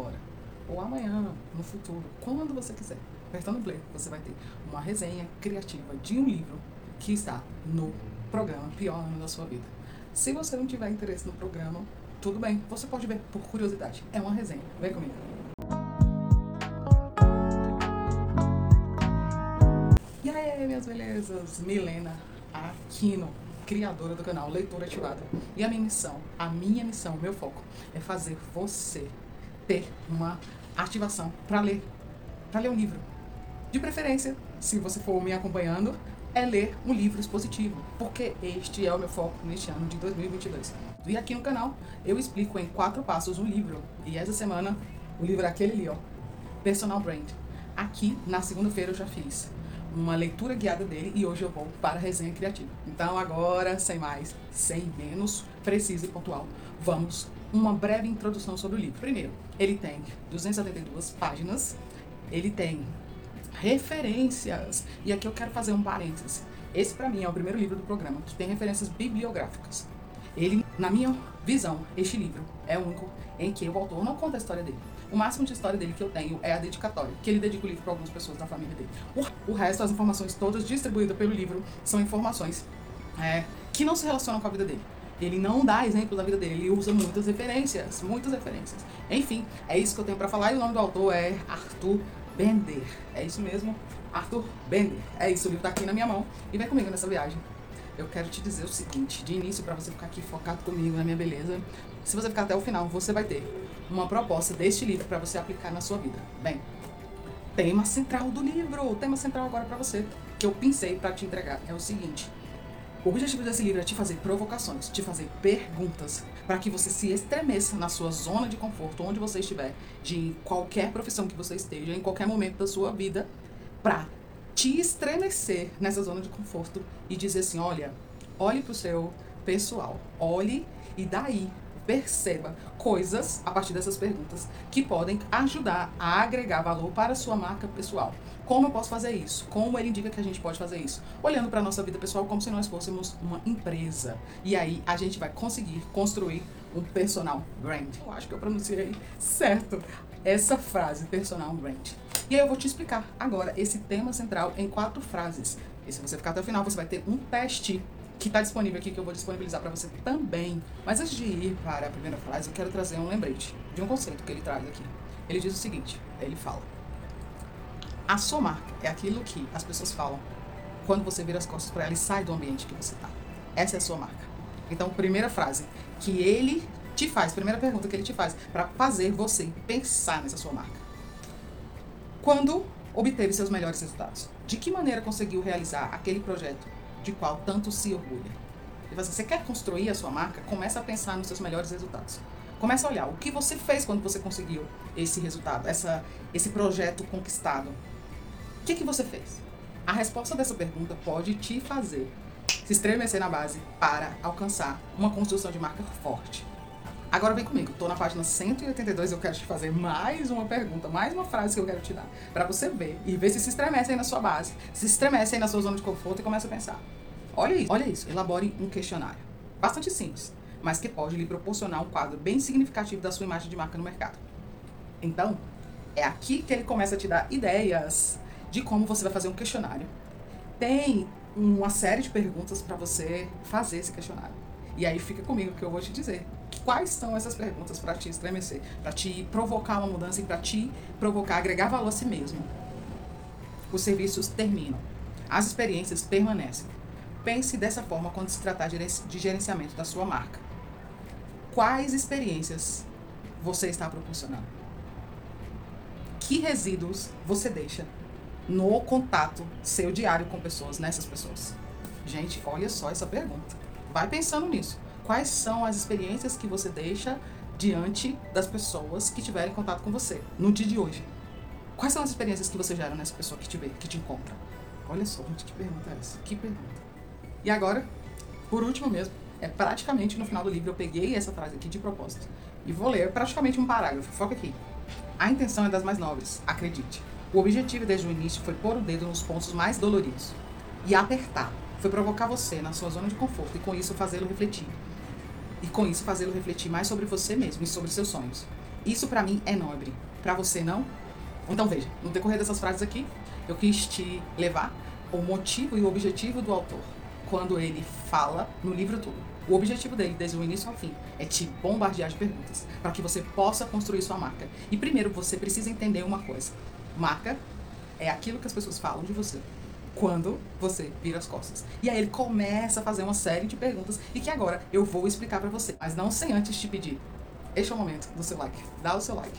agora, ou amanhã, no futuro, quando você quiser, apertando play, você vai ter uma resenha criativa de um livro que está no programa Pior Ano da Sua Vida. Se você não tiver interesse no programa, tudo bem, você pode ver por curiosidade. É uma resenha. Vem comigo. E aí, minhas belezas? Milena Aquino, criadora do canal Leitura Ativada. E a minha missão, a minha missão, meu foco, é fazer você ter uma ativação para ler, para ler um livro. De preferência, se você for me acompanhando, é ler um livro expositivo, porque este é o meu foco neste ano de 2022. E aqui no canal eu explico em quatro passos um livro. E essa semana o livro é aquele ali, ó, Personal Brand. Aqui na segunda-feira eu já fiz uma leitura guiada dele e hoje eu vou para a resenha criativa. Então agora, sem mais, sem menos, preciso e pontual, vamos uma breve introdução sobre o livro. Primeiro, ele tem 272 páginas, ele tem referências. E aqui eu quero fazer um parênteses. Esse para mim é o primeiro livro do programa que tem referências bibliográficas. Ele, na minha visão, este livro é o único em que o autor não conta a história dele. O máximo de história dele que eu tenho é a dedicatória, que ele dedica o livro para algumas pessoas da família dele. O, o resto, as informações todas distribuídas pelo livro, são informações é, que não se relacionam com a vida dele. Ele não dá exemplo da vida dele, ele usa muitas referências, muitas referências. Enfim, é isso que eu tenho para falar e o nome do autor é Arthur Bender. É isso mesmo, Arthur Bender. É isso, o livro tá aqui na minha mão e vem comigo nessa viagem. Eu quero te dizer o seguinte, de início, para você ficar aqui focado comigo na minha beleza, se você ficar até o final, você vai ter uma proposta deste livro para você aplicar na sua vida. Bem, tema central do livro, o tema central agora para você, que eu pensei para te entregar, é o seguinte. O objetivo desse livro é te fazer provocações, te fazer perguntas, para que você se estremeça na sua zona de conforto, onde você estiver, de qualquer profissão que você esteja, em qualquer momento da sua vida, para te estremecer nessa zona de conforto e dizer assim: olha, olhe para o seu pessoal, olhe e daí perceba coisas a partir dessas perguntas que podem ajudar a agregar valor para a sua marca pessoal. Como eu posso fazer isso? Como ele indica que a gente pode fazer isso? Olhando para a nossa vida pessoal como se nós fôssemos uma empresa. E aí a gente vai conseguir construir um personal brand. Eu acho que eu pronunciei certo essa frase, personal brand. E aí eu vou te explicar agora esse tema central em quatro frases. E se você ficar até o final, você vai ter um teste que está disponível aqui, que eu vou disponibilizar para você também. Mas antes de ir para a primeira frase, eu quero trazer um lembrete de um conceito que ele traz aqui. Ele diz o seguinte: ele fala. A sua marca é aquilo que as pessoas falam quando você vira as costas para ela e sai do ambiente que você está. Essa é a sua marca. Então, primeira frase que ele te faz, primeira pergunta que ele te faz, para fazer você pensar nessa sua marca. Quando obteve seus melhores resultados? De que maneira conseguiu realizar aquele projeto de qual tanto se orgulha. E você, você quer construir a sua marca? Começa a pensar nos seus melhores resultados. Começa a olhar o que você fez quando você conseguiu esse resultado, essa, esse projeto conquistado. O que, que você fez? A resposta dessa pergunta pode te fazer se estremecer na base para alcançar uma construção de marca forte. Agora vem comigo, estou na página 182 e eu quero te fazer mais uma pergunta, mais uma frase que eu quero te dar, para você ver e ver se se estremece aí na sua base, se estremece aí na sua zona de conforto e começa a pensar. Olha isso, olha isso, elabore um questionário. Bastante simples, mas que pode lhe proporcionar um quadro bem significativo da sua imagem de marca no mercado. Então, é aqui que ele começa a te dar ideias de como você vai fazer um questionário. Tem uma série de perguntas para você fazer esse questionário. E aí fica comigo que eu vou te dizer quais são essas perguntas para te estremecer, para te provocar uma mudança e para te provocar agregar valor a si mesmo. Os serviços terminam, as experiências permanecem. Pense dessa forma quando se tratar de gerenciamento da sua marca. Quais experiências você está proporcionando? Que resíduos você deixa no contato seu diário com pessoas, nessas pessoas? Gente, olha só essa pergunta. Vai pensando nisso. Quais são as experiências que você deixa diante das pessoas que tiverem contato com você no dia de hoje? Quais são as experiências que você gera nessa pessoa que te vê, que te encontra? Olha só, gente, que pergunta é essa? Que pergunta. E agora, por último mesmo, é praticamente no final do livro eu peguei essa frase aqui de propósito e vou ler praticamente um parágrafo. Foca aqui. A intenção é das mais nobres, acredite. O objetivo desde o início foi pôr o dedo nos pontos mais doloridos e apertar. Foi provocar você na sua zona de conforto e com isso fazê-lo refletir e com isso fazê-lo refletir mais sobre você mesmo e sobre seus sonhos. Isso para mim é nobre. Para você não? Então veja, no decorrer dessas frases aqui, eu quis te levar o motivo e o objetivo do autor quando ele fala no livro todo. O objetivo dele, desde o início ao fim, é te bombardear de perguntas para que você possa construir sua marca. E primeiro você precisa entender uma coisa: marca é aquilo que as pessoas falam de você quando você vira as costas. E aí ele começa a fazer uma série de perguntas e que agora eu vou explicar para você, mas não sem antes te pedir. Este é o momento do seu like. Dá o seu like.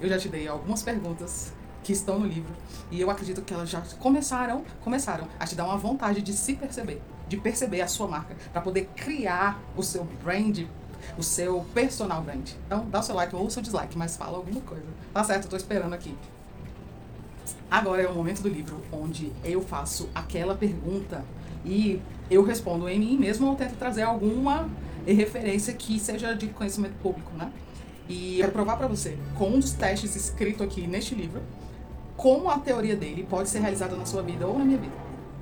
Eu já te dei algumas perguntas que estão no livro e eu acredito que elas já começaram, começaram a te dar uma vontade de se perceber, de perceber a sua marca, para poder criar o seu brand, o seu personal brand. Então, dá o seu like ou o seu dislike, mas fala alguma coisa. Tá certo, eu tô esperando aqui. Agora é o momento do livro onde eu faço aquela pergunta e eu respondo em mim mesmo ou tento trazer alguma referência que seja de conhecimento público, né? E quero provar para você, com dos testes escrito aqui neste livro, como a teoria dele pode ser realizada na sua vida ou na minha vida.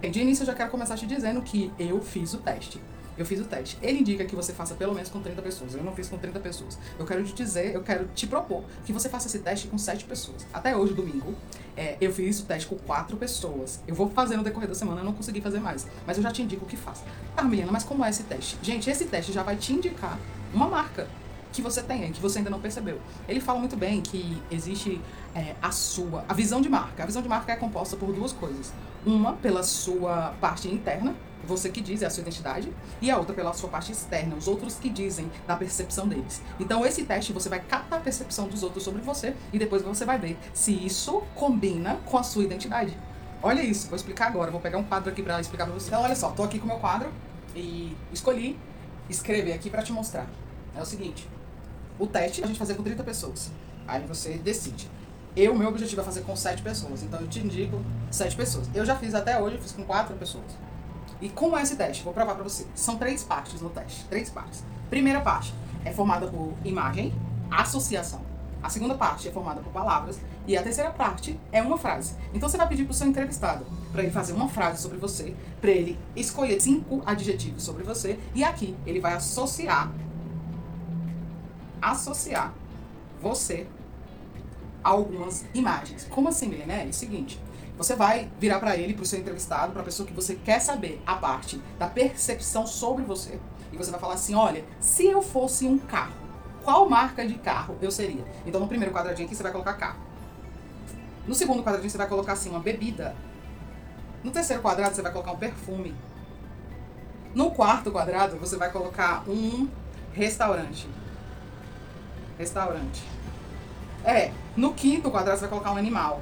De início, eu já quero começar te dizendo que eu fiz o teste. Eu fiz o teste. Ele indica que você faça pelo menos com 30 pessoas. Eu não fiz com 30 pessoas. Eu quero te dizer, eu quero te propor que você faça esse teste com 7 pessoas. Até hoje, domingo, é, eu fiz o teste com 4 pessoas. Eu vou fazer no decorrer da semana, eu não consegui fazer mais. Mas eu já te indico o que faz. Tá, menina, mas como é esse teste? Gente, esse teste já vai te indicar uma marca que você tenha, que você ainda não percebeu. Ele fala muito bem que existe é, a sua, a visão de marca. A visão de marca é composta por duas coisas. Uma pela sua parte interna, você que diz, é a sua identidade, e a outra pela sua parte externa, os outros que dizem da percepção deles. Então, esse teste você vai catar a percepção dos outros sobre você e depois você vai ver se isso combina com a sua identidade. Olha isso, vou explicar agora. Vou pegar um quadro aqui para explicar para você. Então, olha só, tô aqui com o meu quadro e escolhi escrever aqui para te mostrar. É o seguinte: o teste a gente fazer com 30 pessoas. Aí você decide. Eu, meu objetivo é fazer com 7 pessoas. Então eu te indico 7 pessoas. Eu já fiz até hoje, eu fiz com 4 pessoas. E como é esse teste? Vou provar para você. São três partes no teste. Três partes. Primeira parte é formada por imagem, associação. A segunda parte é formada por palavras. E a terceira parte é uma frase. Então você vai pedir para o seu entrevistado para ele fazer uma frase sobre você, para ele escolher cinco adjetivos sobre você. E aqui ele vai associar associar você a algumas imagens. Como assim, Milenelli? Seguinte, você vai virar para ele, para o seu entrevistado, para a pessoa que você quer saber a parte da percepção sobre você. E você vai falar assim: olha, se eu fosse um carro, qual marca de carro eu seria? Então, no primeiro quadradinho aqui, você vai colocar carro. No segundo quadradinho, você vai colocar assim: uma bebida. No terceiro quadrado, você vai colocar um perfume. No quarto quadrado, você vai colocar um restaurante. Restaurante. É, no quinto quadrado, você vai colocar um animal.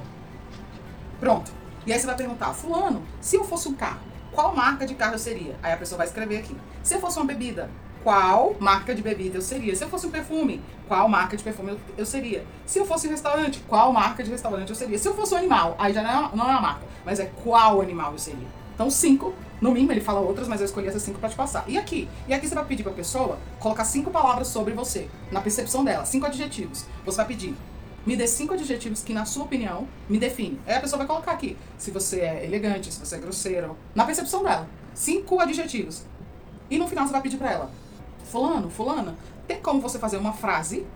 Pronto. E aí você vai perguntar, fulano, se eu fosse um carro, qual marca de carro eu seria? Aí a pessoa vai escrever aqui. Se eu fosse uma bebida, qual marca de bebida eu seria? Se eu fosse um perfume, qual marca de perfume eu seria? Se eu fosse um restaurante, qual marca de restaurante eu seria? Se eu fosse um animal, aí já não é, não é uma marca, mas é qual animal eu seria. Então, cinco, no mínimo ele fala outras, mas eu escolhi essas cinco para te passar. E aqui? E aqui você vai pedir para a pessoa colocar cinco palavras sobre você, na percepção dela, cinco adjetivos. Você vai pedir me dê cinco adjetivos que, na sua opinião, me definem. Aí a pessoa vai colocar aqui se você é elegante, se você é grosseiro, na percepção dela. Cinco adjetivos. E no final você vai pedir para ela: Fulano, Fulana, tem como você fazer uma frase,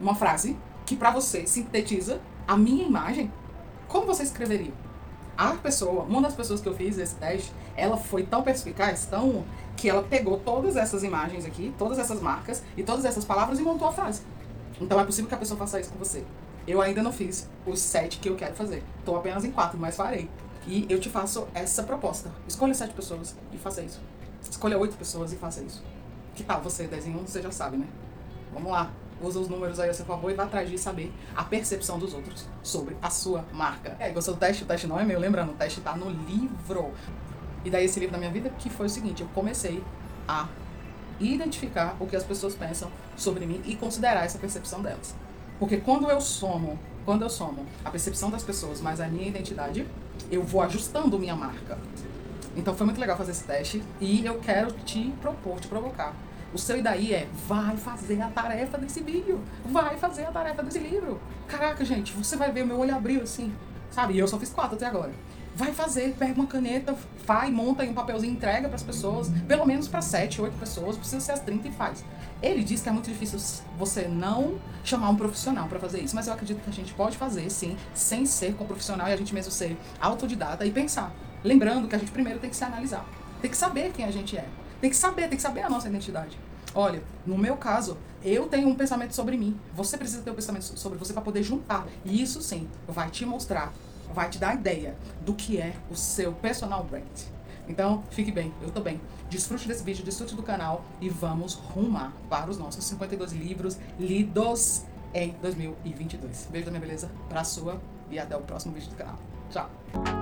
uma frase que para você sintetiza a minha imagem? Como você escreveria? A pessoa, uma das pessoas que eu fiz esse teste, ela foi tão perspicaz, tão que ela pegou todas essas imagens aqui, todas essas marcas e todas essas palavras e montou a frase. Então é possível que a pessoa faça isso com você. Eu ainda não fiz os sete que eu quero fazer. Estou apenas em quatro, mas farei. E eu te faço essa proposta. Escolha sete pessoas e faça isso. Escolha oito pessoas e faça isso. Que tal você, desenho? Você já sabe, né? Vamos lá. Usa os números aí a seu favor e vá atrás de saber a percepção dos outros sobre a sua marca. É, gostou do teste? O teste não é meu, lembrando, o teste tá no livro. E daí esse livro da minha vida que foi o seguinte, eu comecei a identificar o que as pessoas pensam sobre mim e considerar essa percepção delas. Porque quando eu somo, quando eu somo a percepção das pessoas mais a minha identidade, eu vou ajustando minha marca. Então foi muito legal fazer esse teste e eu quero te propor, te provocar. O seu e daí é, vai fazer a tarefa desse vídeo, vai fazer a tarefa desse livro. Caraca, gente, você vai ver meu olho abriu assim, sabe? E eu só fiz quatro até agora. Vai fazer, pega uma caneta, vai, monta em um papelzinho, entrega para as pessoas, pelo menos para sete, oito pessoas, precisa ser as 30 e faz. Ele diz que é muito difícil você não chamar um profissional para fazer isso, mas eu acredito que a gente pode fazer sim, sem ser com um profissional e a gente mesmo ser autodidata e pensar. Lembrando que a gente primeiro tem que se analisar, tem que saber quem a gente é, tem que saber, tem que saber a nossa identidade. Olha, no meu caso, eu tenho um pensamento sobre mim. Você precisa ter um pensamento sobre você para poder juntar. E isso sim vai te mostrar, vai te dar ideia do que é o seu personal brand. Então, fique bem, eu tô bem. Desfrute desse vídeo, desfrute do canal e vamos rumar para os nossos 52 livros lidos em 2022. Beijo da minha beleza pra sua e até o próximo vídeo do canal. Tchau!